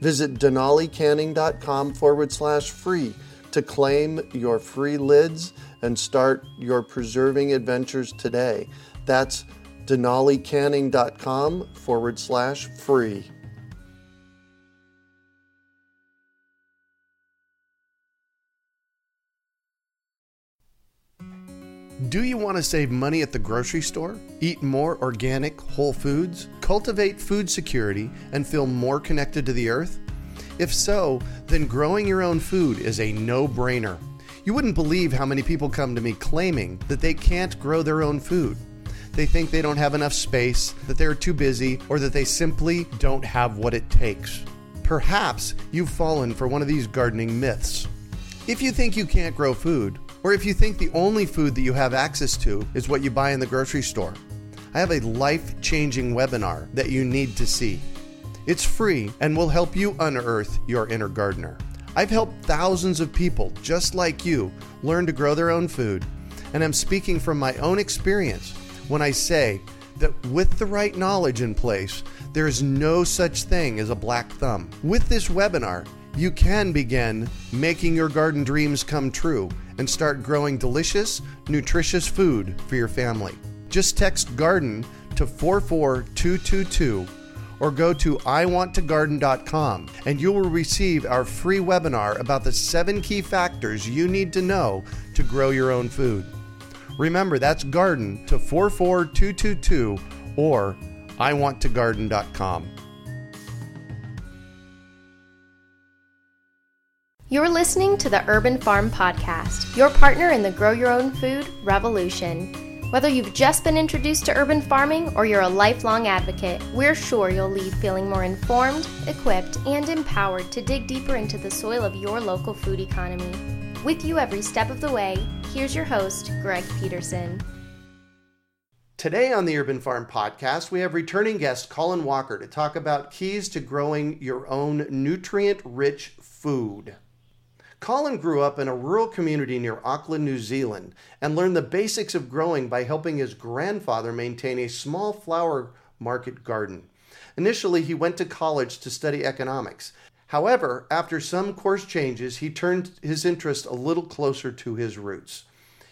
Visit denalicanning.com forward slash free to claim your free lids and start your preserving adventures today. That's denalicanning.com forward slash free. Do you want to save money at the grocery store? Eat more organic, whole foods? Cultivate food security and feel more connected to the earth? If so, then growing your own food is a no brainer. You wouldn't believe how many people come to me claiming that they can't grow their own food. They think they don't have enough space, that they're too busy, or that they simply don't have what it takes. Perhaps you've fallen for one of these gardening myths. If you think you can't grow food, or if you think the only food that you have access to is what you buy in the grocery store, I have a life changing webinar that you need to see. It's free and will help you unearth your inner gardener. I've helped thousands of people just like you learn to grow their own food, and I'm speaking from my own experience when I say that with the right knowledge in place, there is no such thing as a black thumb. With this webinar, you can begin making your garden dreams come true and start growing delicious, nutritious food for your family. Just text garden to 44222 or go to iwanttogarden.com and you will receive our free webinar about the seven key factors you need to know to grow your own food. Remember, that's garden to 44222 or iwanttogarden.com. You're listening to the Urban Farm Podcast, your partner in the grow your own food revolution. Whether you've just been introduced to urban farming or you're a lifelong advocate, we're sure you'll leave feeling more informed, equipped, and empowered to dig deeper into the soil of your local food economy. With you every step of the way, here's your host, Greg Peterson. Today on the Urban Farm Podcast, we have returning guest Colin Walker to talk about keys to growing your own nutrient rich food. Colin grew up in a rural community near Auckland, New Zealand, and learned the basics of growing by helping his grandfather maintain a small flower market garden. Initially, he went to college to study economics. However, after some course changes, he turned his interest a little closer to his roots.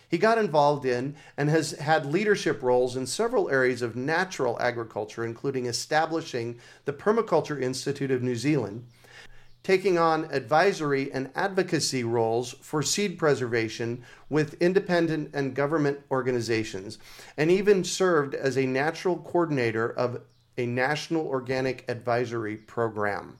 He got involved in and has had leadership roles in several areas of natural agriculture, including establishing the Permaculture Institute of New Zealand, taking on advisory and advocacy roles for seed preservation with independent and government organizations, and even served as a natural coordinator of a national organic advisory program.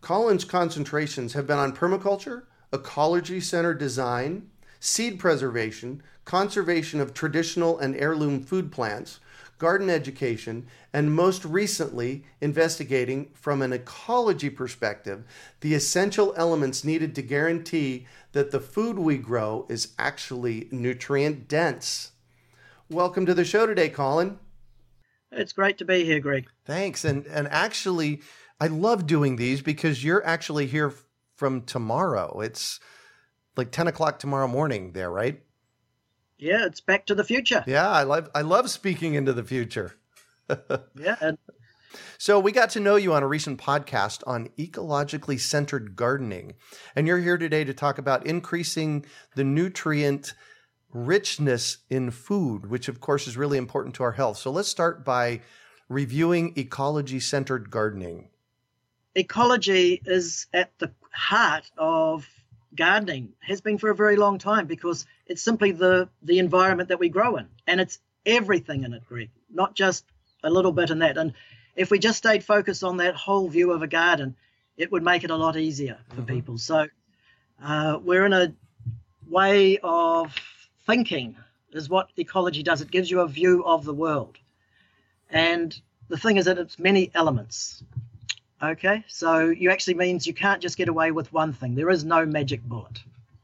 Colin's concentrations have been on permaculture, ecology centered design, seed preservation, conservation of traditional and heirloom food plants, garden education, and most recently, investigating from an ecology perspective the essential elements needed to guarantee that the food we grow is actually nutrient dense. Welcome to the show today, Colin. It's great to be here, Greg. Thanks. And and actually, I love doing these because you're actually here from tomorrow. It's like 10 o'clock tomorrow morning there, right? Yeah, it's back to the future. Yeah, I love I love speaking into the future. yeah. And- so we got to know you on a recent podcast on ecologically centered gardening. And you're here today to talk about increasing the nutrient richness in food, which of course is really important to our health. So let's start by reviewing ecology centered gardening. Ecology is at the heart of gardening has been for a very long time because it's simply the the environment that we grow in, and it's everything in it, Greg, not just a little bit in that. And if we just stayed focused on that whole view of a garden, it would make it a lot easier for mm-hmm. people. So uh, we're in a way of thinking is what ecology does. It gives you a view of the world. And the thing is that it's many elements. Okay, so you actually means you can't just get away with one thing. There is no magic bullet.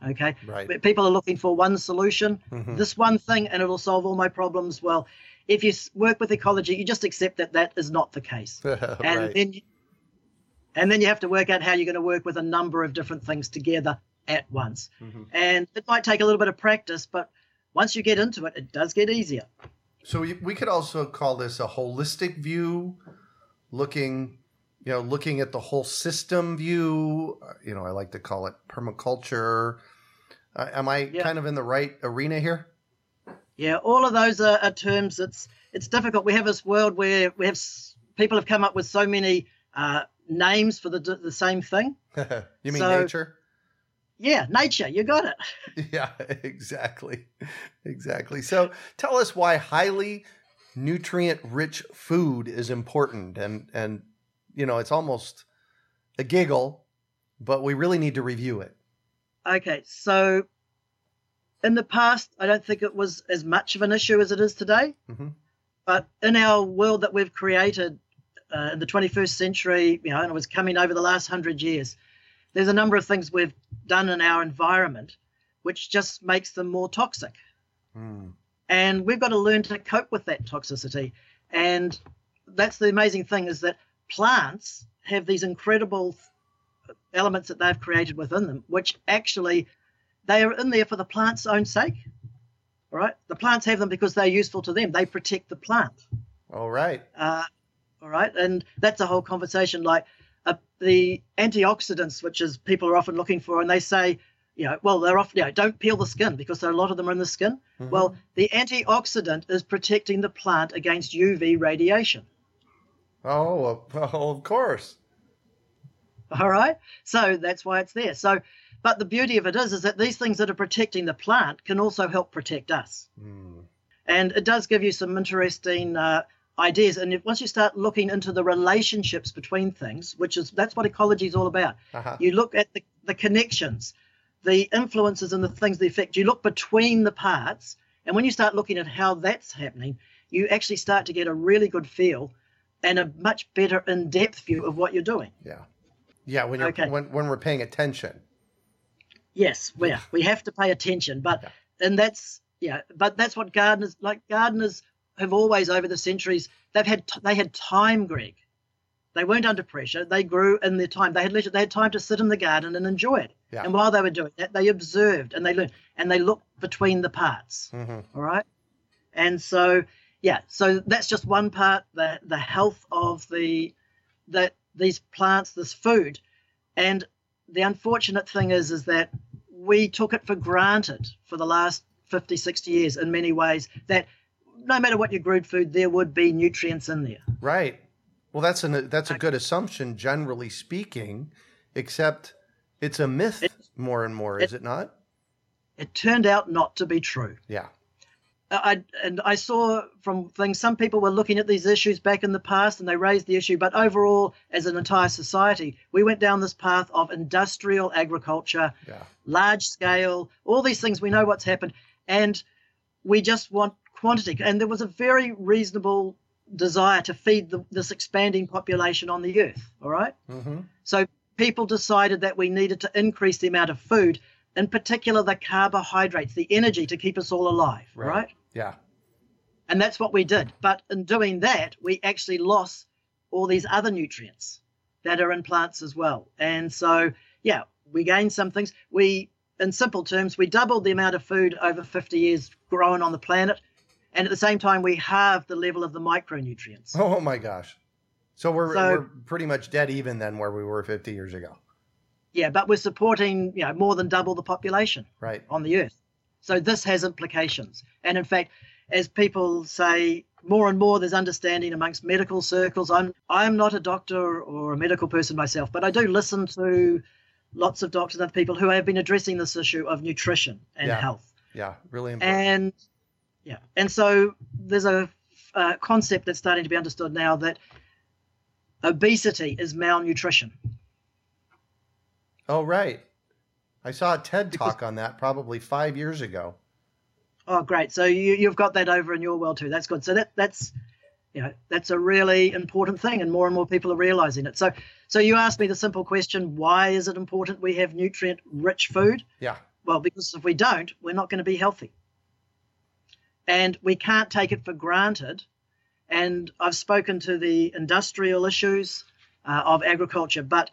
Okay, right. people are looking for one solution, mm-hmm. this one thing, and it'll solve all my problems. Well, if you work with ecology, you just accept that that is not the case, and right. then you, and then you have to work out how you're going to work with a number of different things together at once. Mm-hmm. And it might take a little bit of practice, but once you get into it, it does get easier. So we could also call this a holistic view, looking, you know, looking at the whole system view. You know, I like to call it permaculture. Uh, am I yeah. kind of in the right arena here? Yeah, all of those are, are, terms. It's it's difficult. We have this world where we have people have come up with so many uh, names for the the same thing. you mean so, nature? Yeah, nature. You got it. Yeah, exactly. Exactly. So tell us why highly nutrient rich food is important and and you know, it's almost a giggle, but we really need to review it. Okay. So in the past, I don't think it was as much of an issue as it is today. Mm-hmm. But in our world that we've created uh, in the 21st century, you know, and it was coming over the last hundred years, there's a number of things we've done in our environment which just makes them more toxic. Mm. And we've got to learn to cope with that toxicity. And that's the amazing thing is that plants have these incredible elements that they've created within them, which actually they are in there for the plant's own sake. All right. The plants have them because they're useful to them. They protect the plant. All right. Uh, all right. And that's a whole conversation. Like uh, the antioxidants, which is people are often looking for, and they say, you know, well, they're often, you know, don't peel the skin because a lot of them are in the skin. Mm-hmm. Well, the antioxidant is protecting the plant against UV radiation. Oh, well, of course. All right. So that's why it's there. So, but the beauty of it is, is that these things that are protecting the plant can also help protect us. Mm. And it does give you some interesting uh, ideas. And if, once you start looking into the relationships between things, which is that's what ecology is all about, uh-huh. you look at the, the connections, the influences, and the things that affect. You look between the parts, and when you start looking at how that's happening, you actually start to get a really good feel and a much better in-depth view of what you're doing. Yeah, yeah. When you're okay. when when we're paying attention. Yes, we we have to pay attention, but yeah. and that's yeah, but that's what gardeners like gardeners have always over the centuries they've had they had time, Greg. They weren't under pressure. They grew in their time. They had leisure. They had time to sit in the garden and enjoy it. Yeah. And while they were doing that, they observed and they learned and they looked between the parts. Mm-hmm. All right. And so, yeah. So that's just one part. The the health of the that these plants, this food, and the unfortunate thing is, is that we took it for granted for the last 50, 60 years in many ways that no matter what you grew food, there would be nutrients in there. Right. Well, that's an that's a good assumption, generally speaking. Except it's a myth it, more and more, is it, it not? It turned out not to be true. Yeah. I, and I saw from things some people were looking at these issues back in the past and they raised the issue, but overall, as an entire society, we went down this path of industrial agriculture, yeah. large scale, all these things. We know what's happened, and we just want quantity. And there was a very reasonable desire to feed the, this expanding population on the earth. All right? mm-hmm. So people decided that we needed to increase the amount of food, in particular the carbohydrates, the energy to keep us all alive. Right. right? Yeah. And that's what we did. But in doing that, we actually lost all these other nutrients that are in plants as well. And so, yeah, we gained some things. We, in simple terms, we doubled the amount of food over 50 years grown on the planet and at the same time we have the level of the micronutrients. Oh my gosh! So we're so, we're pretty much dead even then where we were 50 years ago. Yeah, but we're supporting you know more than double the population right on the earth. So this has implications, and in fact, as people say more and more, there's understanding amongst medical circles. I'm I'm not a doctor or a medical person myself, but I do listen to lots of doctors and people who have been addressing this issue of nutrition and Yeah. health. Yeah, really important. And yeah, and so there's a uh, concept that's starting to be understood now that obesity is malnutrition. Oh, right. I saw a TED talk on that probably five years ago. Oh, great! So you you've got that over in your world too. That's good. So that that's you know that's a really important thing, and more and more people are realizing it. So so you asked me the simple question: Why is it important we have nutrient-rich food? Yeah. Well, because if we don't, we're not going to be healthy. And we can't take it for granted. And I've spoken to the industrial issues uh, of agriculture, but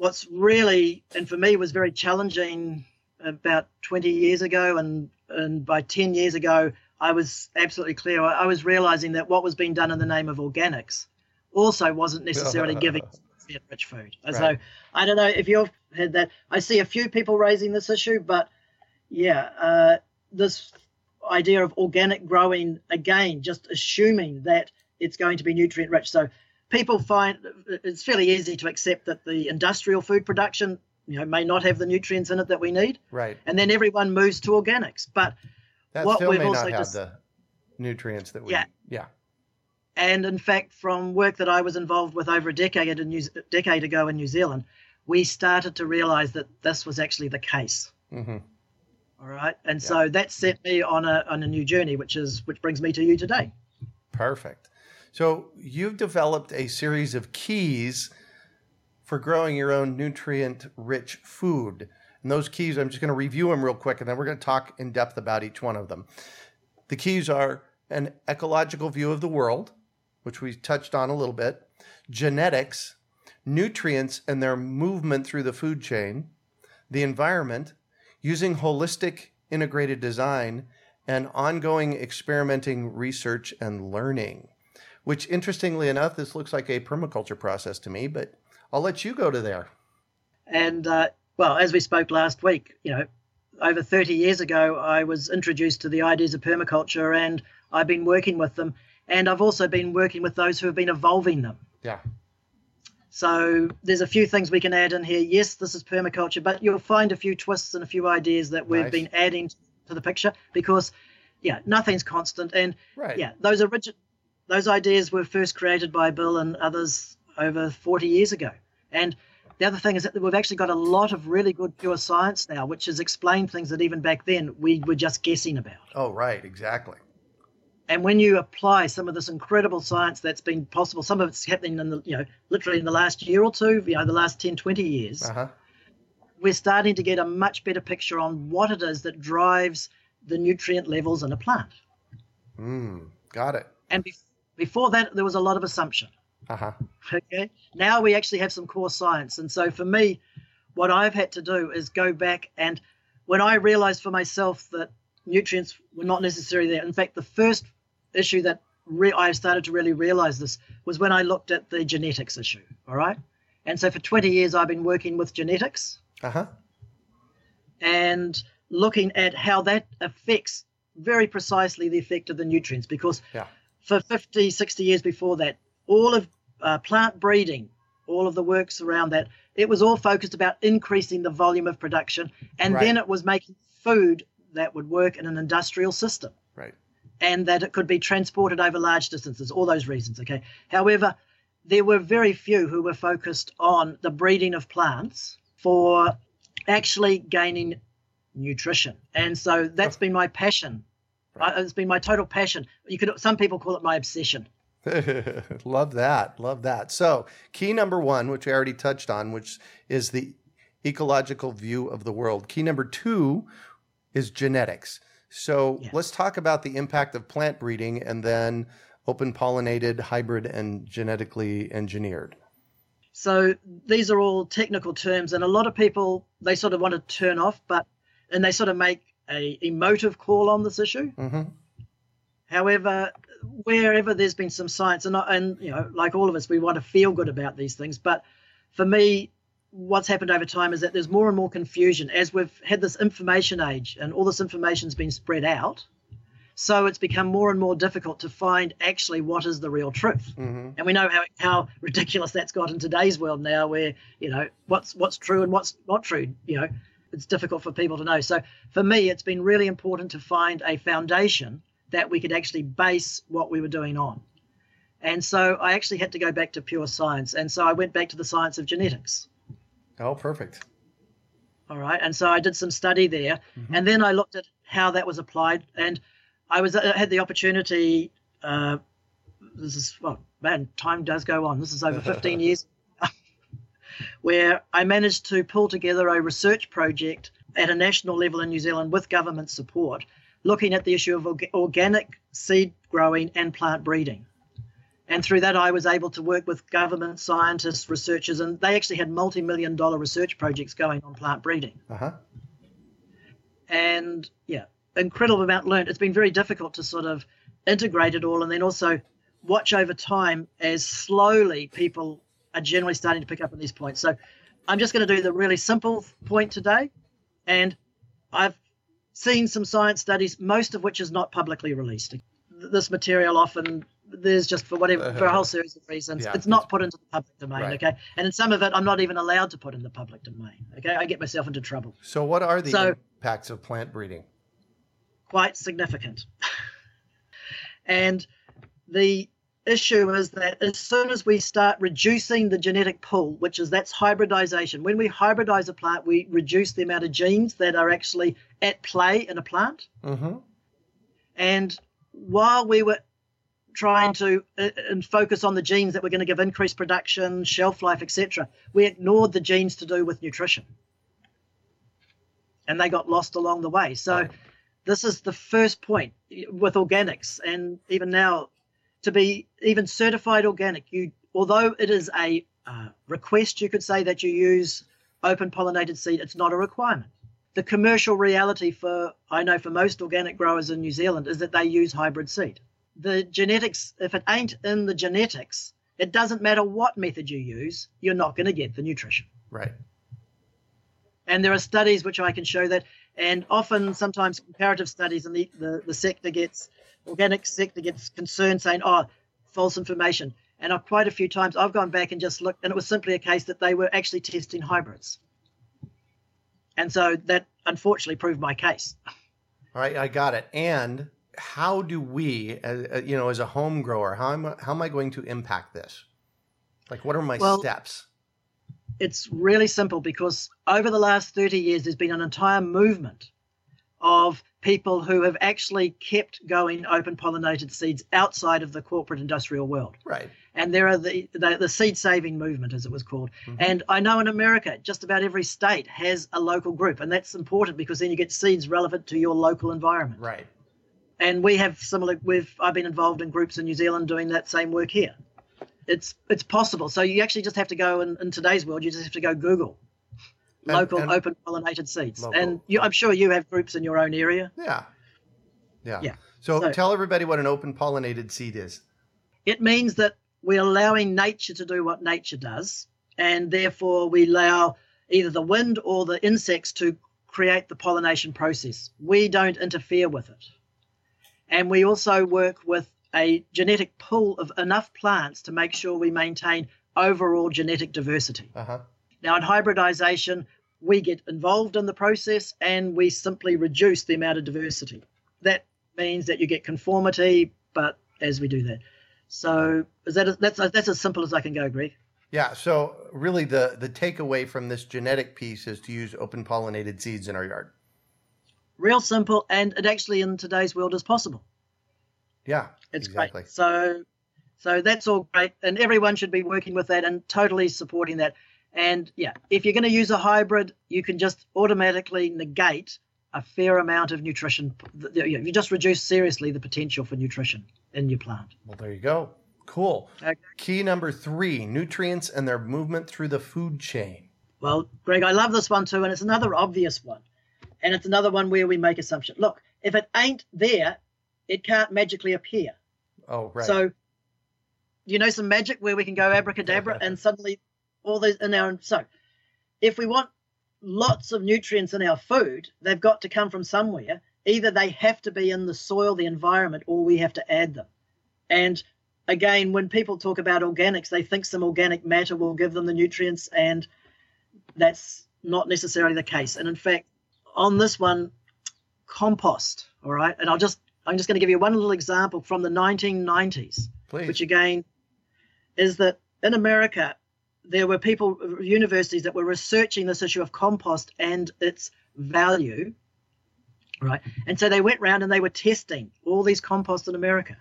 what's really, and for me, was very challenging about 20 years ago, and, and by 10 years ago, I was absolutely clear. I, was realizing that what was being done in the name of organics also wasn't necessarily giving nutrient rich food. Right. So I don't know if you've had that. I see a few people raising this issue, but yeah, uh, this idea of organic growing again, just assuming that it's going to be nutrient rich. So people find it's fairly easy to accept that the industrial food production, you know, may not have the nutrients in it that we need, Right. and then everyone moves to organics. But That What still we've may not also have just- the nutrients that we Yeah. Yeah. and in fact, from work that I was involved with over a decade in New, decade ago in New Zealand, we started to realise that this was actually the case. mm-hmm. All right, and so that set me on a on a new journey, which is which brings me to you today. Perfect. So you've developed a series of keys for growing your own nutrient rich food. And those keys, I'm just going to review them real quick and then we're going to talk in depth about each one of them. The keys are an ecological view of the world, which we touched on a little bit, genetics, nutrients and their movement through the food chain, the environment, using holistic integrated design, and ongoing experimenting research and learning. Which, interestingly enough, this looks like a permaculture process to me, but I'll let you go to there. And uh, well, as we spoke last week, you know, over 30 years ago, I was introduced to the ideas of permaculture, and I've been working with them, and I've also been working with those who have been evolving them. Yeah. So there's a few things we can add in here. Yes, this is permaculture, but you'll find a few twists and a few ideas that we've Nice. been adding to the picture because, yeah, nothing's constant. And Right. yeah, those origin, those ideas were first created by Bill and others over 40 years ago. And the other thing is that we've actually got a lot of really good pure science now, which has explained things that even back then we were just guessing about. Oh, right. Exactly. And when you apply some of this incredible science that's been possible, some of it's happening in the, you know, literally in the last year or two, you know, the last 10, 20 years, Uh huh. we're starting to get a much better picture on what it is that drives the nutrient levels in a plant. Mm, got it. And be- before that, there was a lot of assumption. Uh huh. Okay. Now we actually have some core science. And so for me, what I've had to do is go back and when I realized for myself that nutrients were not necessarily there, in fact, the first issue that re- I started to really realize this was when I looked at the genetics issue. All right. And so for 20 years, I've been working with genetics Uh huh. and looking at how that affects very precisely the effect of the nutrients because Yeah. For 50 60 years before that all of uh, plant breeding all of the works around that it was all focused about increasing the volume of production and Right. then it was making food that would work in an industrial system Right. and that it could be transported over large distances, all those reasons. Okay. However, there were very few who were focused on the breeding of plants for actually gaining nutrition. And so that's been my passion. Right. Uh, It's been my total passion. You could some people call it my obsession. love that. Love that. So, key number one, which we already touched on, which is the ecological view of the world. Key number two is genetics. So, Yes. let's talk about the impact of plant breeding and then open pollinated, hybrid, and genetically engineered. So these are all technical terms, and a lot of people they sort of want to turn off, but and they sort of make a emotive call on this issue. hmm However, wherever there's been some science, and and you know, like all of us, we want to feel good about these things. But for me, what's happened over time is that there's more and more confusion as we've had this information age, and all this information's been spread out. So it's become more and more difficult to find actually what is the real truth. Mm-hmm. And we know how, how ridiculous that's got in today's world now, where you know what's what's true and what's not true. You know, it's difficult for people to know. So for me, it's been really important to find a foundation that we could actually base what we were doing on. And so I actually had to go back to pure science. And so I went back to the science of genetics. Oh, perfect. All right. And so I did some study there. And then I looked at how that was applied. And I was I had the opportunity. Uh, this is, well, man, time does go on. This is over 15 years where I managed to pull together a research project at a national level in New Zealand with government support, looking at the issue of orga- organic seed growing and plant breeding. And through that, I was able to work with government scientists, researchers, and they actually had multi million dollar research projects going on plant breeding. Uh huh. And yeah, incredible amount learned. It's been very difficult to sort of integrate it all and then also watch over time as slowly people are generally starting to pick up on these points. So I'm just going to do the really simple point today. And I've seen some science studies, most of which is not publicly released. This material often there's just for whatever for a whole uh-huh. series of reasons. Yeah, it's not put into the public domain, Right. okay? And in some of it I'm not even allowed to put in the public domain. Okay. I get myself into trouble. So, what are the So- impacts of plant breeding? quite significant. and the issue is that as soon as we start reducing the genetic pool, which is that's hybridization, when we hybridize a plant, we reduce the amount of genes that are actually at play in a plant. Mm-hmm. And while we were trying to uh, and focus on the genes that were going to give increased production, shelf life, etc., we ignored the genes to do with nutrition. And they got lost along the way. So this is the first point with organics and even now to be even certified organic. You although it is a uh, request you could say that you use open pollinated seed it's not a requirement. The commercial reality for i know for most organic growers in new zealand is that they use hybrid seed. The genetics if it ain't in the genetics it doesn't matter what method you use you're not going to get the nutrition. Right. and there are studies which I can show that, and often sometimes comparative studies, and the, the, the sector gets, organic sector gets concerned saying, oh, false information. And I've quite a few times I've gone back and just looked, and it was simply a case that they were actually testing hybrids. And so that unfortunately proved my case. All right, I got it. And how do we, as, uh, you know, as a home grower, how am, how am I going to impact this? Like, what are my Well- steps? it's really simple because over the last 30 years, there's been an entire movement of people who have actually kept going open pollinated seeds outside of the corporate industrial world. Right. And there are the, the, the seed saving movement, as it was called. Mm-hmm. And I know in America, just about every state has a local group. And that's important because then you get seeds relevant to your local environment. Right. And we have similar, we've, I've been involved in groups in New Zealand doing that same work here. It's, it's possible. So you actually just have to go in, in today's world, you just have to go Google And- local and- open pollinated seeds. Local. And you, I'm sure you have groups in your own area. Yeah. Yeah. Yeah. So, So- tell everybody what an open pollinated seed is. It means that we're allowing nature to do what nature does, and therefore we allow either the wind or the insects to create the pollination process. We don't interfere with it. And we also work with a genetic pool of enough plants to make sure we maintain overall genetic diversity. Uh huh. Now, in hybridization, we get involved in the process and we simply reduce the amount of diversity. That means that you get conformity, but as we do that. So is that that's that's as simple as I can go, Greg. Yeah. So, really, the the takeaway from this genetic piece is to use open pollinated seeds in our yard. Real simple, and it actually in today's world is possible. Yeah. It's exactly. great. So, so that's all great, and everyone should be working with that and totally supporting that. And yeah, if you're going to use a hybrid, you can just automatically negate a fair amount of nutrition. You just reduce seriously the potential for nutrition in your plant. Well, there you go. Cool. Okay. Key number three nutrients and their movement through the food chain. Well, Greg, I love this one too, and it's another obvious one. And it's another one where we make assumption. Look, if it ain't there, it can't magically appear. Oh, right. So, you know, some magic where we can go abracadabra and suddenly all these in our. So, if we want lots of nutrients in our food, they've got to come from somewhere. either they have to be in the soil, the environment, or we have to add them. And again, when people talk about organics, they think some organic matter will give them the nutrients, and that's not necessarily the case. And in fact, on this one, compost, all right, and I'll just I'm just going to give you one little example from the 1990s, Please. which again is that in America there were people, universities that were researching this issue of compost and its value, right? And so they went around and they were testing all these composts in America,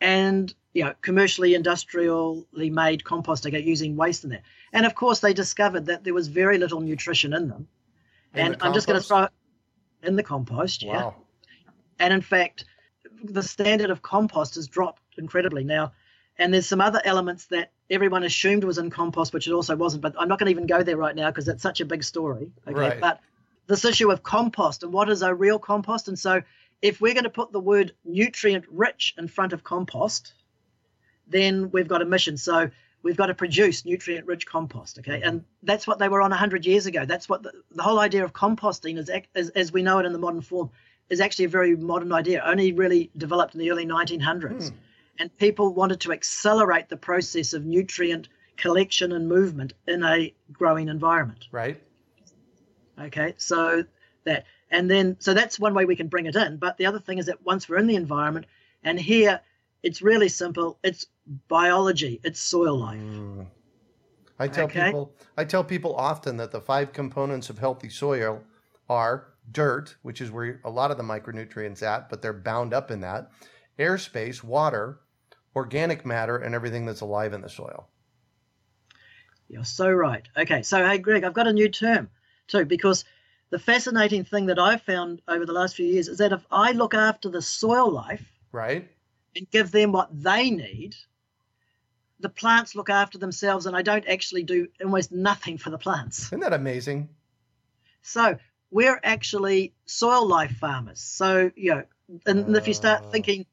and you know, commercially, industrially made compost again using waste in there. And of course, they discovered that there was very little nutrition in them. In and the I'm just going to throw in the compost, yeah. And in fact, the standard of compost has dropped incredibly now. And there's some other elements that everyone assumed was in compost, which it also wasn't. But I'm not going to even go there right now because it's such a big story. Okay. Right. But this issue of compost and what is a real compost. And so if we're going to put the word nutrient rich in front of compost, then we've got a mission. So we've got to produce nutrient rich compost. Okay. And that's what they were on 100 years ago. That's what the, the whole idea of composting is, is, as we know it in the modern form, is actually a very modern idea, only really developed in the early 1900s. And people wanted to accelerate the process of nutrient collection and movement in a growing environment. Right. Okay, so that, and then, so that's one way we can bring it in. But the other thing is that once we're in the environment, and here it's really simple it's biology, it's soil life. Mm. I tell Okay. people I tell people often that the five components of healthy soil are dirt, which is where a lot of the micronutrients at, but they're bound up in that, airspace, water, organic matter, and everything that's alive in the soil. You're so right. Okay, so hey, Greg, I've got a new term too, because the fascinating thing that I've found over the last few years is that if I look after the soil life Right? and give them what they need, the plants look after themselves, and I don't actually do almost nothing for the plants. Isn't that amazing? So we're actually soil life farmers. So, you know, and if you start Ah. thinking,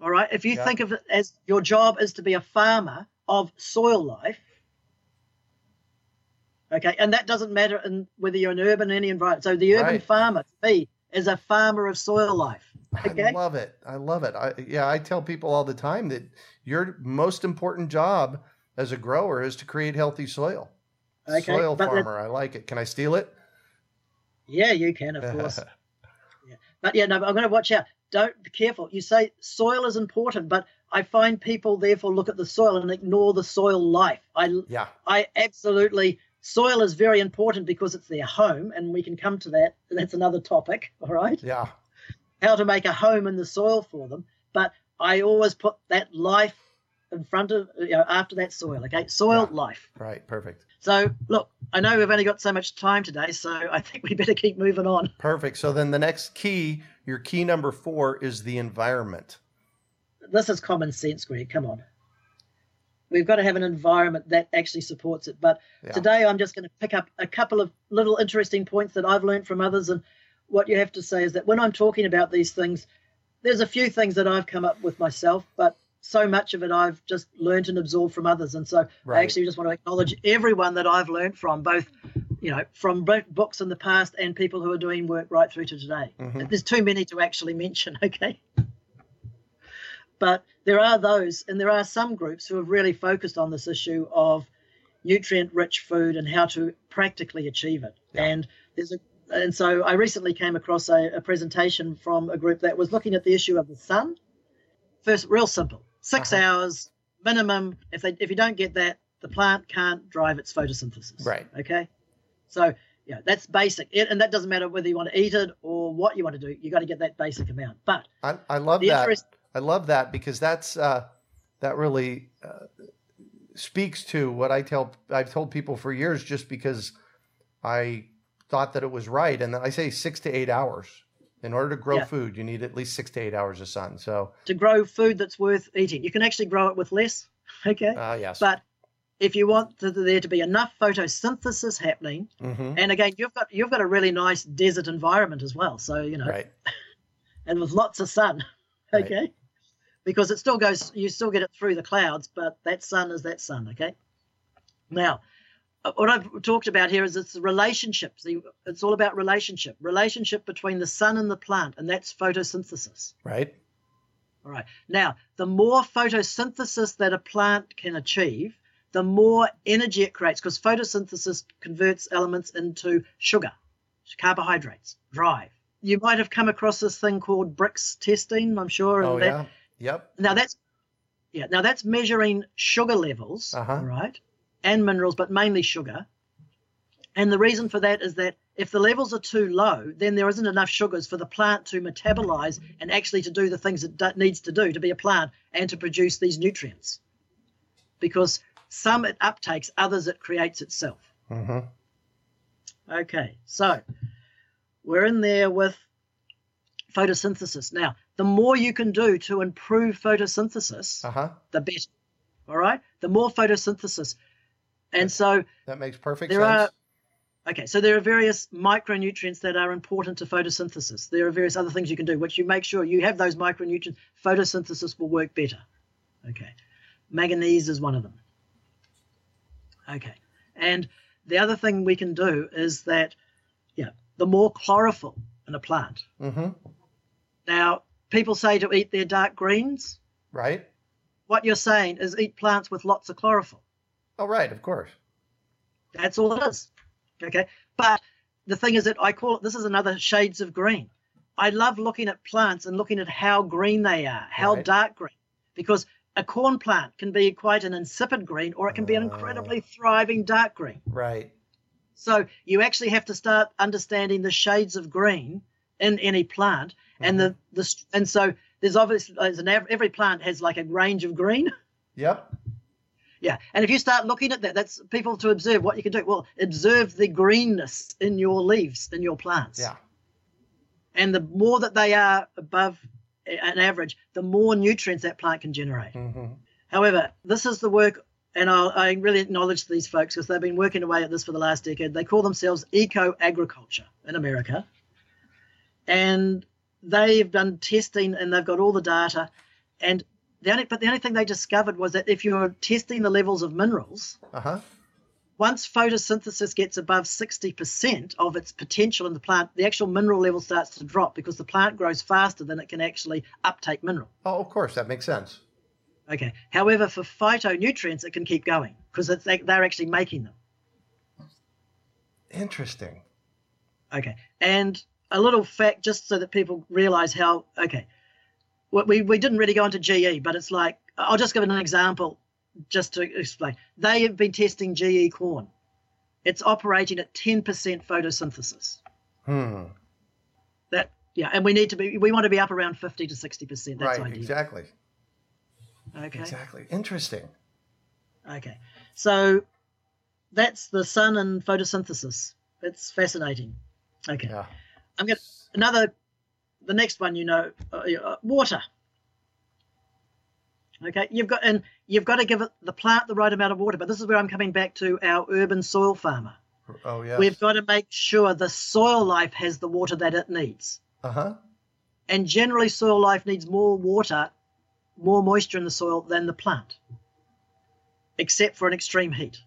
all right, if you Yeah. think of it as your job is to be a farmer of soil life, okay, and that doesn't matter in whether you're an urban or any environment. So the urban Right. farmer, to me, is a farmer of soil life. Okay. I love it. I love it. I, yeah, I tell people all the time that your most important job as a grower is to create healthy soil. Okay, Soil farmer. I like it. Can I steal it? Yeah, you can, of course. yeah. But yeah, no, but I'm going to watch out. Don't be careful. You say soil is important, but I find people therefore look at the soil and ignore the soil life. I, yeah. I absolutely soil is very important because it's their home, and we can come to that. That's another topic. All right, Yeah. how to make a home in the soil for them. But I always put that life in front of you know after that soil. Okay, soil Yeah. life. Right. Perfect. So look, I know we've only got so much time today, so I think we better keep moving on. Perfect. So then the next key, your key number four is the environment. this is common sense, Greg. Come on. We've got to have an environment that actually supports it. But Yeah. today I'm just going to pick up a couple of little interesting points that I've learned from others. And what you have to say is that when I'm talking about these things, there's a few things that I've come up with myself, but so much of it I've just learned and absorbed from others. And so Right. I actually just want to acknowledge everyone that I've learned from, both, you know, from books in the past and people who are doing work right through to today. Mhm. There's too many to actually mention, okay? But there are those, and there are some groups who have really focused on this issue of nutrient rich food and how to practically achieve it. Yeah. And there's a and so I recently came across a, a presentation from a group that was looking at the issue of the sun. First, real simple, 6 Uh-huh. hours minimum. If they if you don't get that, the plant can't drive its photosynthesis. Right. Okay. So yeah, that's basic, It- and that doesn't matter whether you want to eat it or what you want to do. You got to get that basic amount. But I, I love that. interest- I love that because that's uh, that really uh, speaks to what I tell. I've told people for years, just because I thought that it was right, and I say six to eight hours. In order to grow Yeah. food, you need at least six to eight hours of sun. So, to grow food that's worth eating, you can actually grow it with less. Okay. uh, yes, But if you want to, there to be enough photosynthesis happening, hmm and again, you've got you've got a really nice desert environment as well. So you know, right, and with lots of sun. Right. Okay. Because it still goes, you still get it through the clouds, but that sun is that sun. Okay. Now, what I've talked about here is it's relationships. It's all about relationship, relationship between the sun and the plant, and that's photosynthesis. Right. All right. Now, the more photosynthesis that a plant can achieve, the more energy it creates, because photosynthesis converts elements into sugar, carbohydrates, drive. You might have come across this thing called Brix testing, I'm sure. Oh, that, yeah. Yep. Now that's yeah. Now that's measuring sugar levels, Uh-huh. right, and minerals, but mainly sugar. And the reason for that is that if the levels are too low, then there isn't enough sugars for the plant to metabolize and actually to do the things it needs to do to be a plant and to produce these nutrients. Because some it uptakes, others it creates itself. Mm-hmm. Okay, so we're in there with photosynthesis. Now, the more you can do to improve photosynthesis, Uh huh. the better. All right, the more photosynthesis, and so That makes perfect sense. are. Okay, so there are various micronutrients that are important to photosynthesis. There are various other things you can do, which you make sure you have those micronutrients. Photosynthesis will work better. Okay, manganese is one of them. Okay, and the other thing we can do is that, yeah, the more chlorophyll in a plant. Mm-hmm. Now, people say to eat their dark greens. Right. What you're saying is eat plants with lots of chlorophyll. Oh, right. Of course. That's all it is. Okay. But the thing is that I call it this is another shades of green. I love looking at plants and looking at how green they are, how Right. dark green, because a corn plant can be quite an insipid green or it can be an incredibly oh. thriving dark green. Right. So you actually have to start understanding the shades of green in any plant, and the mm-hmm. the and so there's obviously there's an, every plant has like a range of green. Yep. Yeah, and if you start looking at that, that's people to observe what you can do. Well, observe the greenness in your leaves in your plants. Yeah. And the more that they are above an average, the more nutrients that plant can generate. Mm-hmm. However, this is the work, and I'll, I really acknowledge these folks because they've been working away at this for the last decade. They call themselves eco agriculture in America. And they've done testing and they've got all the data. And the only, but the only thing they discovered was that if you're testing the levels of minerals, Uh huh. once photosynthesis gets above 60% of its potential in the plant, the actual mineral level starts to drop because the plant grows faster than it can actually uptake mineral. Oh, of course. That makes sense. Okay. However, for phytonutrients, it can keep going because they're actually making them. Interesting. Okay. And a little fact, just so that people realize how, okay, we, we didn't really go into GE, but it's like, I'll just give an example just to explain. They have been testing GE corn. It's operating at 10% photosynthesis. Hmm. That, yeah, and we need to be, we want to be up around 50 to 60%. That's right. ideal. Exactly. Okay. Exactly. Interesting. Okay. So that's the sun and photosynthesis. It's fascinating. Okay. Yeah. I'm going to another the next one you know uh, uh, water. Okay, you've got and you've got to give it the plant the right amount of water. But this is where I'm coming back to our urban soil farmer. Oh, yeah. We've got to make sure the soil life has the water that it needs. Uh huh. And generally, soil life needs more water, more moisture in the soil than the plant, except for an extreme heat.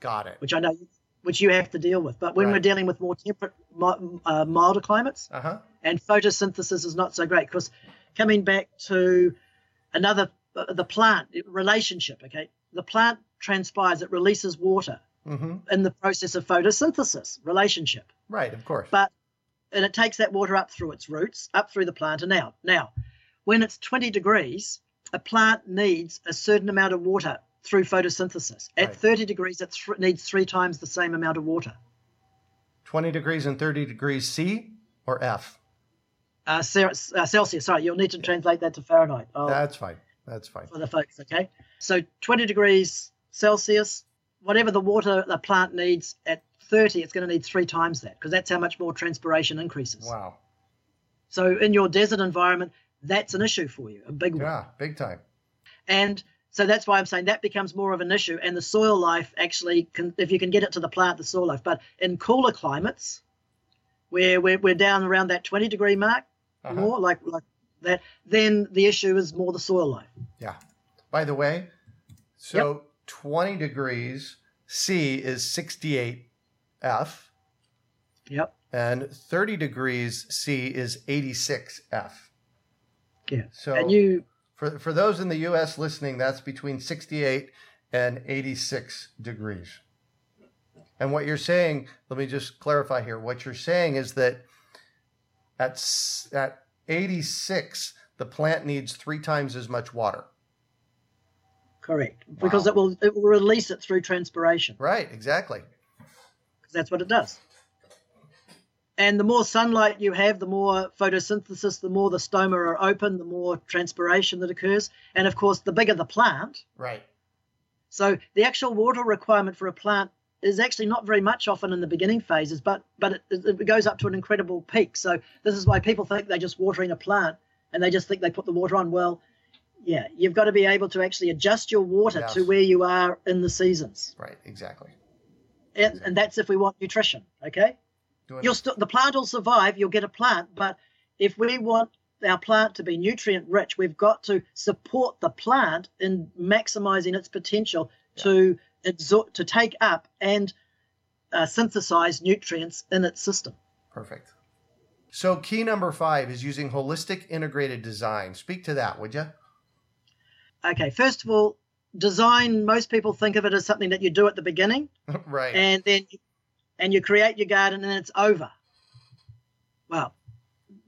Got it. which I know which you have to deal with. But when we're dealing with more temperate, uh, milder climates, Uh huh. And photosynthesis is not so great because coming back to another uh, the plant relationship. Okay, the plant transpires; it releases water Mm-hmm. in the process of photosynthesis relationship, Right. Of course. but and it takes that water up through its roots, up through the plant, and out. Now, when it's 20 degrees, a plant needs a certain amount of water through photosynthesis. At Right. 30 degrees, it th- needs three times the same amount of water. 20 degrees and 30 degrees C or F? Uh, uh, Celsius, sorry, you'll need to translate that to Fahrenheit oh, That's fine. That's fine. for the folks, okay? So 20 degrees Celsius, whatever the water the plant needs at 30, it's going to need three times that because that's how much more transpiration increases. Wow. So in your desert environment, that's an issue for you, a big one. Yeah. Big time. And so that's why I'm saying that becomes more of an issue. And the soil life actually, can, if you can get it to the plant, the soil life. But in cooler climates, where we're, we're down around that 20 degree mark, Uh-huh. more like like that, then the issue is more the soil life. Yeah. By the way, so 20 degrees C is 68 F. Yep. And 30 degrees C is 86 F. Yeah. So and you for for those in the US listening, that's between 68 and 86 degrees. And what you're saying, let me just clarify here. What you're saying is that at at 86, the plant needs 3 times as much water. correct because it will it will release it through transpiration. Right, exactly. because that's what it does. And the more sunlight you have, the more photosynthesis, the more the stoma are open, the more transpiration that occurs. And of course, the bigger the plant. Right. So the actual water requirement for a plant is actually not very much often in the beginning phases, but but it, it goes up to an incredible peak. So this is why people think they're just watering a plant and they just think they put the water on. Well, yeah, you've got to be able to actually adjust your water Yes. to where you are in the seasons, Right, exactly. and, and that's if we want nutrition. Okay. Doing you'll still the plant will survive you'll get a plant but if we want our plant to be nutrient rich we've got to support the plant in maximizing its potential to absorb to take up and uh, synthesize nutrients in its system Perfect. So key number 5 is using holistic integrated design. Speak to that, would you? okay first of all design most people think of it as something that you do at the beginning right. and then and you create your garden and it's over. Well,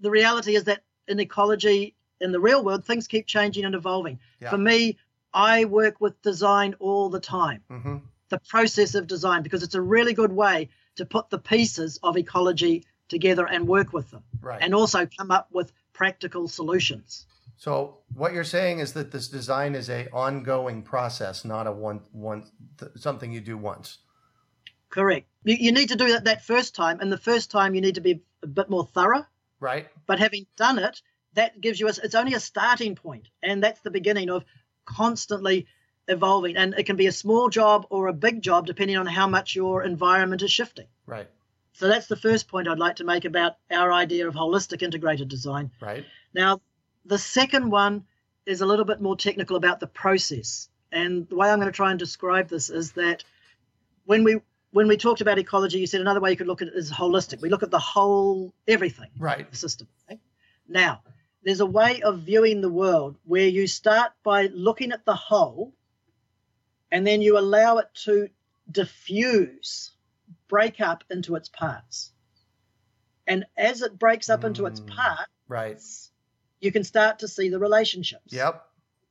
the reality is that in ecology, in the real world, things keep changing and evolving. Yeah. For me, I work with design all the time, hmm the process of design, because it's a really good way to put the pieces of ecology together and work with them, Right. and also come up with practical solutions. So what you're saying is that this design is a ongoing process, not a one one th- something you do once. Correct. You, you need to do that that first time, and the first time you need to be a bit more thorough. Right? but having done it that gives you a, it's only a starting point and that's the beginning of constantly evolving and it can be a small job or a big job depending on how much your environment is shifting Right. so that's the first point i'd like to make about our idea of holistic integrated design Right. now the second one is a little bit more technical about the process and the way i'm going to try and describe this is that when we when we talked about ecology you said another way you could look at it is holistic we look at the whole everything Right. The system. okay? Now, there's a way of viewing the world where you start by looking at the whole and then you allow it to diffuse, break up into its parts. And as it breaks up into its Mm. parts, Right. you can start to see the relationships, Yep.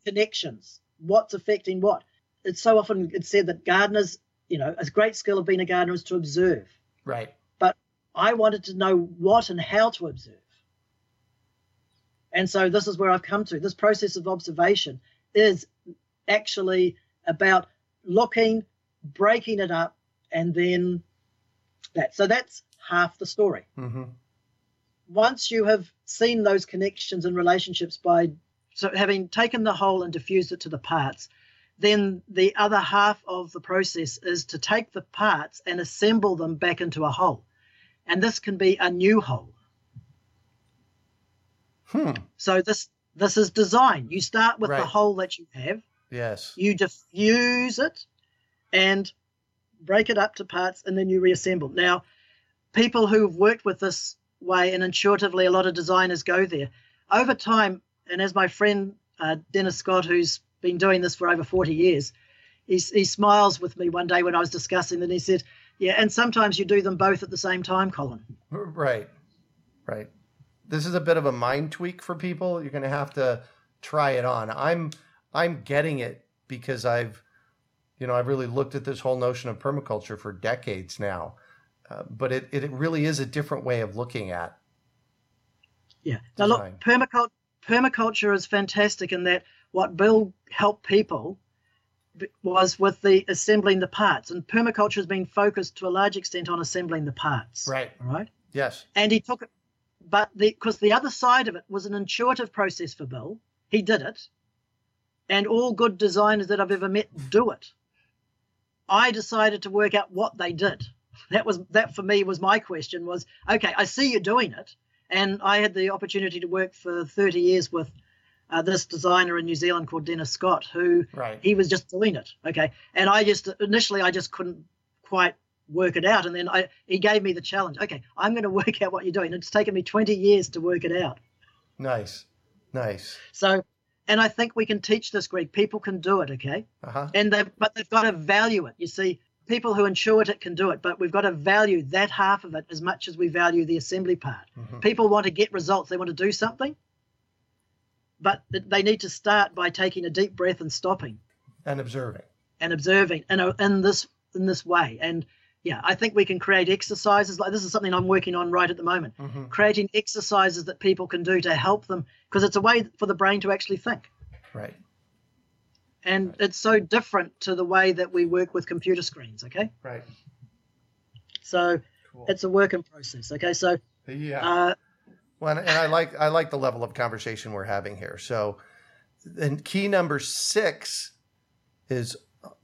connections, what's affecting what. It's so often it's said that gardeners, you know, a great skill of being a gardener is to observe. Right. but I wanted to know what and how to observe. And so this is where I've come to. This process of observation is actually about looking, breaking it up, and then that. So that's half the story. hmm Once you have seen those connections and relationships by so having taken the whole and diffused it to the parts, then the other half of the process is to take the parts and assemble them back into a whole. And this can be a new whole. Hmm. So this this is design. You start with Right. the whole that you have, Yes. you diffuse it and break it up to parts and then you reassemble. Now, people who've worked with this way and intuitively a lot of designers go there. Over time, and as my friend uh, Dennis Scott, who's been doing this for over 40 years, he, he smiles with me one day when I was discussing and he said, yeah, and sometimes you do them both at the same time, Colin. Right. Right. This is a bit of a mind tweak for people. You're going to have to try it on. I'm I'm getting it because I've you know, I've really looked at this whole notion of permaculture for decades now. Uh, but it, it really is a different way of looking at Yeah. Now Design. look, permaculture permaculture is fantastic in that what Bill helped people was with the assembling the parts, and permaculture has been focused to a large extent on assembling the parts. Right. All right. Yes. And he took it, but the because the other side of it was an intuitive process for Bill. He did it, and all good designers that I've ever met do it. I decided to work out what they did. That was that for me was my question was okay. I see you doing it, and I had the opportunity to work for 30 years with uh, this designer in New Zealand called Dennis Scott, who right. he was just doing it. Okay, and I just initially I just couldn't quite work it out, and then I he gave me the challenge. Okay, I'm going to work out what you're doing. It's taken me 20 years to work it out. Nice, nice. So, and I think we can teach this, Greg. People can do it. Okay, uh-huh. and they but they've got to value it. You see, people who intuit it can do it, but we've got to value that half of it as much as we value the assembly part. Mm-hmm. People want to get results. They want to do something but they need to start by taking a deep breath and stopping and observing and observing in, a, in this in this way and yeah i think we can create exercises like this is something i'm working on right at the moment mm-hmm. creating exercises that people can do to help them because it's a way for the brain to actually think right and right. it's so different to the way that we work with computer screens okay right so cool. it's a work in process okay so yeah uh, well, and I like I like the level of conversation we're having here. So, then key number six is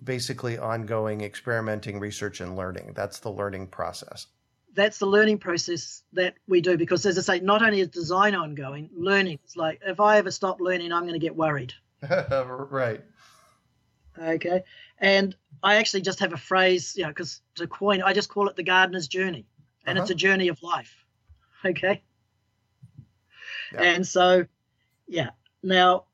basically ongoing experimenting, research, and learning. That's the learning process. That's the learning process that we do because, as I say, not only is design ongoing, learning is like if I ever stop learning, I'm going to get worried. right. Okay. And I actually just have a phrase, you know, because to coin, I just call it the gardener's journey, and uh-huh. it's a journey of life. Okay. Yeah. And so, yeah. Now,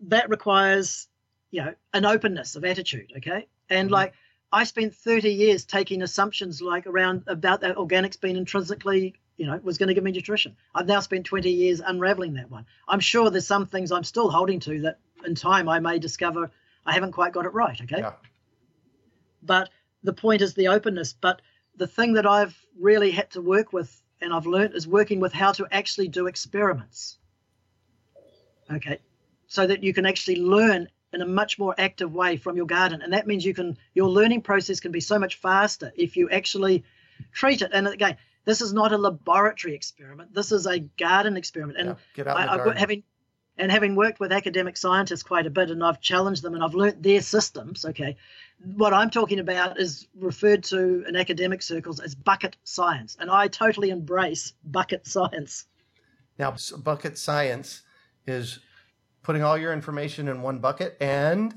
that requires, you know, an openness of attitude. Okay. And mm-hmm. like, I spent 30 years taking assumptions like around about that organics being intrinsically, you know, was going to give me nutrition. I've now spent 20 years unraveling that one. I'm sure there's some things I'm still holding to that in time I may discover I haven't quite got it right. Okay. Yeah. But the point is the openness. But the thing that I've really had to work with and I've learned is working with how to actually do experiments. Okay, so that you can actually learn in a much more active way from your garden, and that means you can your learning process can be so much faster if you actually treat it. And again, this is not a laboratory experiment. This is a garden experiment, and yeah, I, garden. having and having worked with academic scientists quite a bit, and I've challenged them and I've learnt their systems. Okay, what I'm talking about is referred to in academic circles as bucket science, and I totally embrace bucket science. Now, bucket science is putting all your information in one bucket and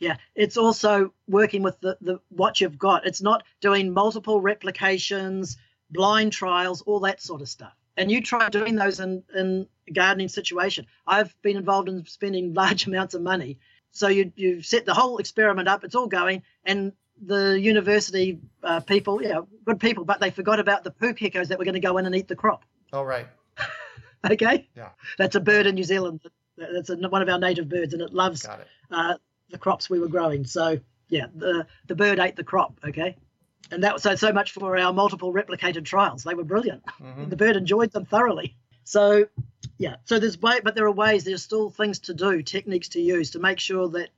yeah it's also working with the, the what you've got. It's not doing multiple replications blind trials all that sort of stuff. And you try doing those in in a gardening situation. I've been involved in spending large amounts of money. So you you set the whole experiment up it's all going and the university uh, people you know good people but they forgot about the pukekos that were going to go in and eat the crop. Oh right. Okay? Yeah. That's a bird in new zealand that's a, one of our native birds and it loves it. Uh, the crops we were growing. So yeah the the bird ate the crop okay? And that was so so much for our multiple replicated trials. They were brilliant. Mm-hmm. the bird enjoyed them thoroughly. So yeah so there's way but there are ways there's still things to do techniques to use to make sure that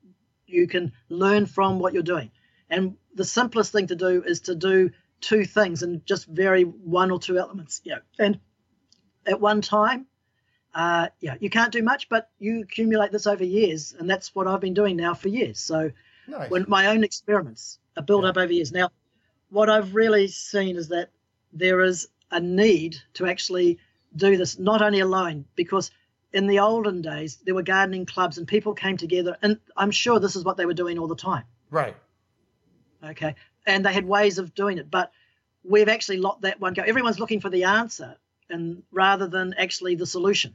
you can learn from what you're doing. And the simplest thing to do is to do two things and just vary one or two elements yeah. And at one time uh, yeah you can't do much but you accumulate this over years and that's what i've been doing now for years. So nice. when my own experiments are built Yeah. up over years. Now what i've really seen is that there is a need to actually do this not only alone because in the olden days there were gardening clubs and people came together and i'm sure this is what they were doing all the time. Right. Okay? And they had ways of doing it but we've actually let that one go. Everyone's looking for the answer and rather than actually the solution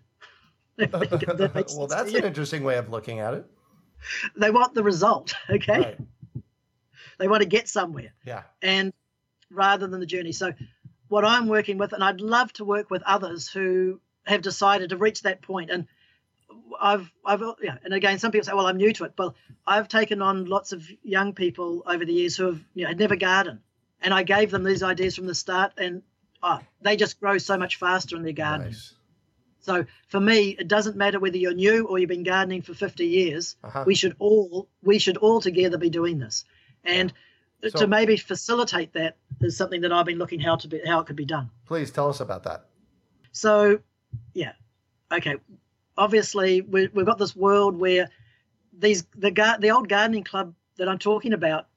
That well that's an interesting way of looking at it. They want the result okay? Right. They want to get somewhere. Yeah. And rather than the journey. So, what I'm working with, and I'd love to work with others who have decided to reach that point. And I've, I've, yeah, and again, some people say, "Well, I'm new to it," but I've taken on lots of young people over the years who have, you know, had never gardened, and I gave them these ideas from the start, and oh, they just grow so much faster in their gardens. nice So for me, it doesn't matter whether you're new or you've been gardening for 50 years. Uh-huh. We should all we should all together be doing this, and So- to maybe facilitate that is something that I've been looking how to be how it could be done. please tell us about that So, yeah, okay. Obviously, we, we've got this world where these the gar- the old gardening club that I'm talking about,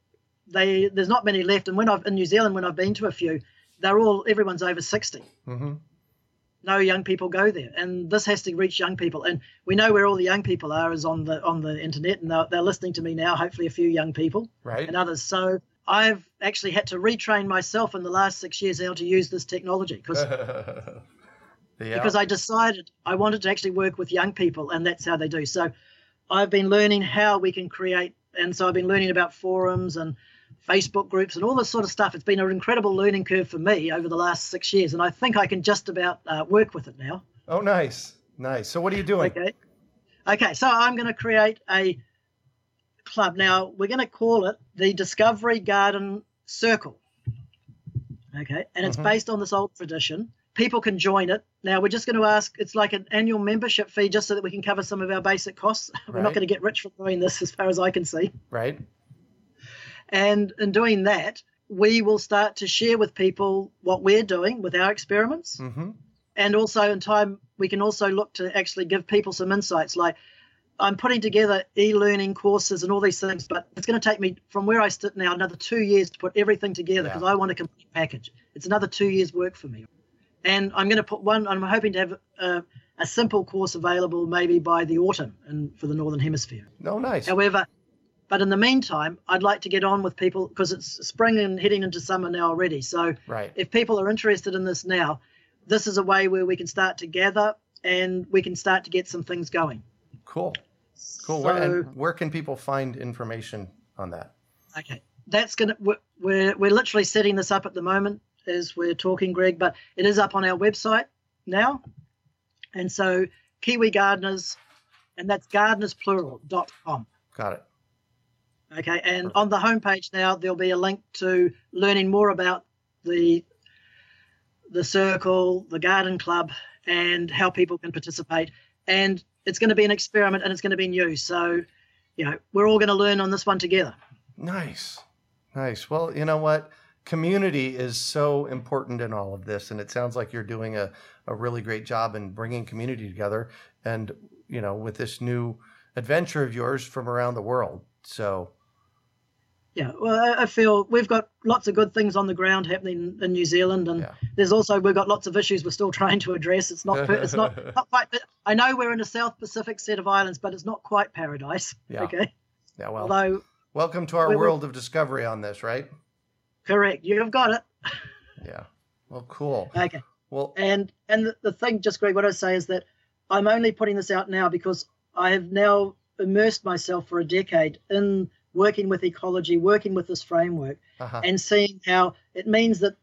they there's not many left. And when I've in New Zealand, when I've been to a few, they're all everyone's over 60. mm-hmm. No young people go there, and this has to reach young people. And we know where all the young people are is on the on the internet, and they're, they're listening to me now. Hopefully, a few young people right. and others. So I've actually had to retrain myself in the last six years how to use this technology because yeah. because I decided I wanted to actually work with young people, and that's how they do. So I've been learning how we can create, and so I've been learning about forums and Facebook groups and all this sort of stuff. It's been an incredible learning curve for me over the last six years, and I think I can just about uh, work with it now. Oh, nice, nice. So what are you doing? Okay, okay. So I'm going to create a club now. We're going to call it the Discovery Garden Circle. Okay, and it's Mhm. based on this old tradition. People can join it. Now we're just going to ask. It's like an annual membership fee, just so that we can cover some of our basic costs. We're not going to get rich from doing this, as far as I can see. Right. And in doing that, we will start to share with people what we're doing with our experiments. Mm-hmm. And also, in time, we can also look to actually give people some insights. Like, I'm putting together e learning courses and all these things, but it's going to take me from where I sit now another two years to put everything together Yeah. because I want a complete package. It's another two years' work for me. And I'm going to put one, I'm hoping to have a, a simple course available maybe by the autumn and for the Northern Hemisphere. No, nice. However, but in the meantime, I'd like to get on with people because it's spring and heading into summer now already. So Right. if people are interested in this now, this is a way where we can start to gather and we can start to get some things going. Cool. Cool. So, where, and where can people find information on that? okay, that's gonna we're, we're we're literally setting this up at the moment as we're talking, Greg, but it is up on our website now, and so Kiwi Gardeners, and that's gardenersplural.com. Got it. Okay, and on the homepage now there'll be a link to learning more about the the circle, the garden club, and how people can participate. And it's going to be an experiment, and it's going to be new. So, you know, we're all going to learn on this one together. Nice. Nice. Well, you know what? Community is so important in all of this. And it sounds like you're doing a, a really great job in bringing community together and, you know, with this new adventure of yours from around the world. So, Yeah, well, I- feel we've got lots of good things on the ground happening in New Zealand, and Yeah. there's also we've got lots of issues we're still trying to address. It's not, it's not, not quite. I know we're in a South Pacific set of islands, but it's not quite paradise. Yeah. Okay, yeah, well, although welcome to our world of discovery on this, right? correct, you've got it. Yeah. Well, cool. Okay. Well, And and the, the thing, just Greg, what I say is that I'm only putting this out now because I have now immersed myself for a decade in working with ecology, working with this framework, uh-huh. and seeing how it means that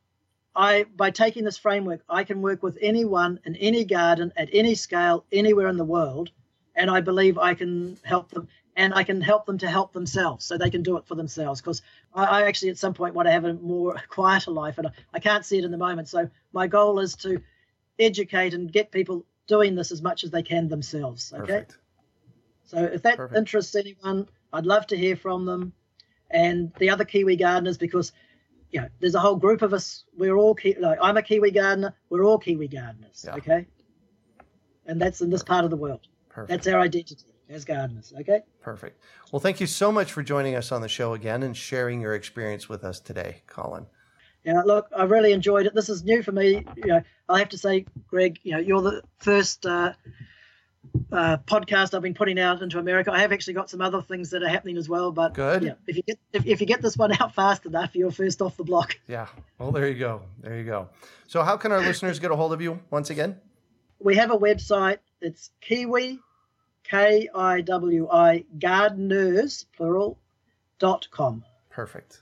I, by taking this framework, I can work with anyone in any garden at any scale, anywhere in the world, and I believe I can help them, and I can help them to help themselves, so they can do it for themselves. Because I, I actually, at some point, want to have a more quieter life, and I, I can't see it in the moment. So my goal is to educate and get people doing this as much as they can themselves. Okay. perfect. So if that Perfect. interests anyone, I'd love to hear from them and the other Kiwi gardeners because you know there's a whole group of us. We're all Ki- like I'm a Kiwi gardener. We're all Kiwi gardeners. Yeah. Okay. And that's in this part of the world. Perfect. That's our identity as gardeners. Okay. Perfect. Well, thank you so much for joining us on the show again and sharing your experience with us today, Colin. Yeah, look, I really enjoyed it. This is new for me. You know, I have to say, Greg, you know, you're the first uh, uh, podcast I've been putting out into America. I have actually got some other things that are happening as well, but Good. Yeah, if you get if, if you get this one out fast enough, you're first off the block. Yeah. Well, there you go. There you go. So, how can our listeners get a hold of you once again? We have a website. It's Kiwi, K I W I Gardeners plural dot com. Perfect.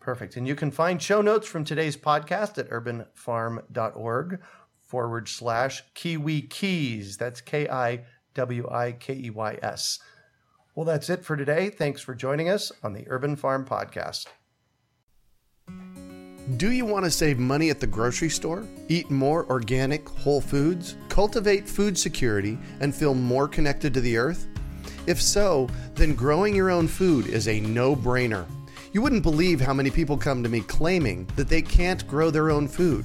Perfect. And you can find show notes from today's podcast at urbanfarm.org forward slash Kiwi Keys. That's K I W I K E Y S. Well, that's it for today. Thanks for joining us on the Urban Farm Podcast. Do you want to save money at the grocery store? Eat more organic, whole foods? Cultivate food security and feel more connected to the earth? If so, then growing your own food is a no brainer. You wouldn't believe how many people come to me claiming that they can't grow their own food.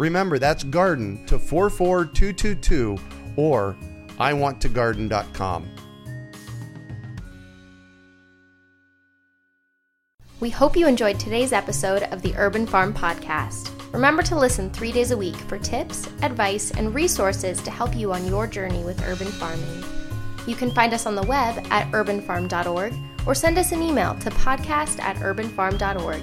Remember, that's garden to 44222 or iwanttogarden.com. We hope you enjoyed today's episode of the Urban Farm Podcast. Remember to listen three days a week for tips, advice, and resources to help you on your journey with urban farming. You can find us on the web at urbanfarm.org or send us an email to podcast at urbanfarm.org.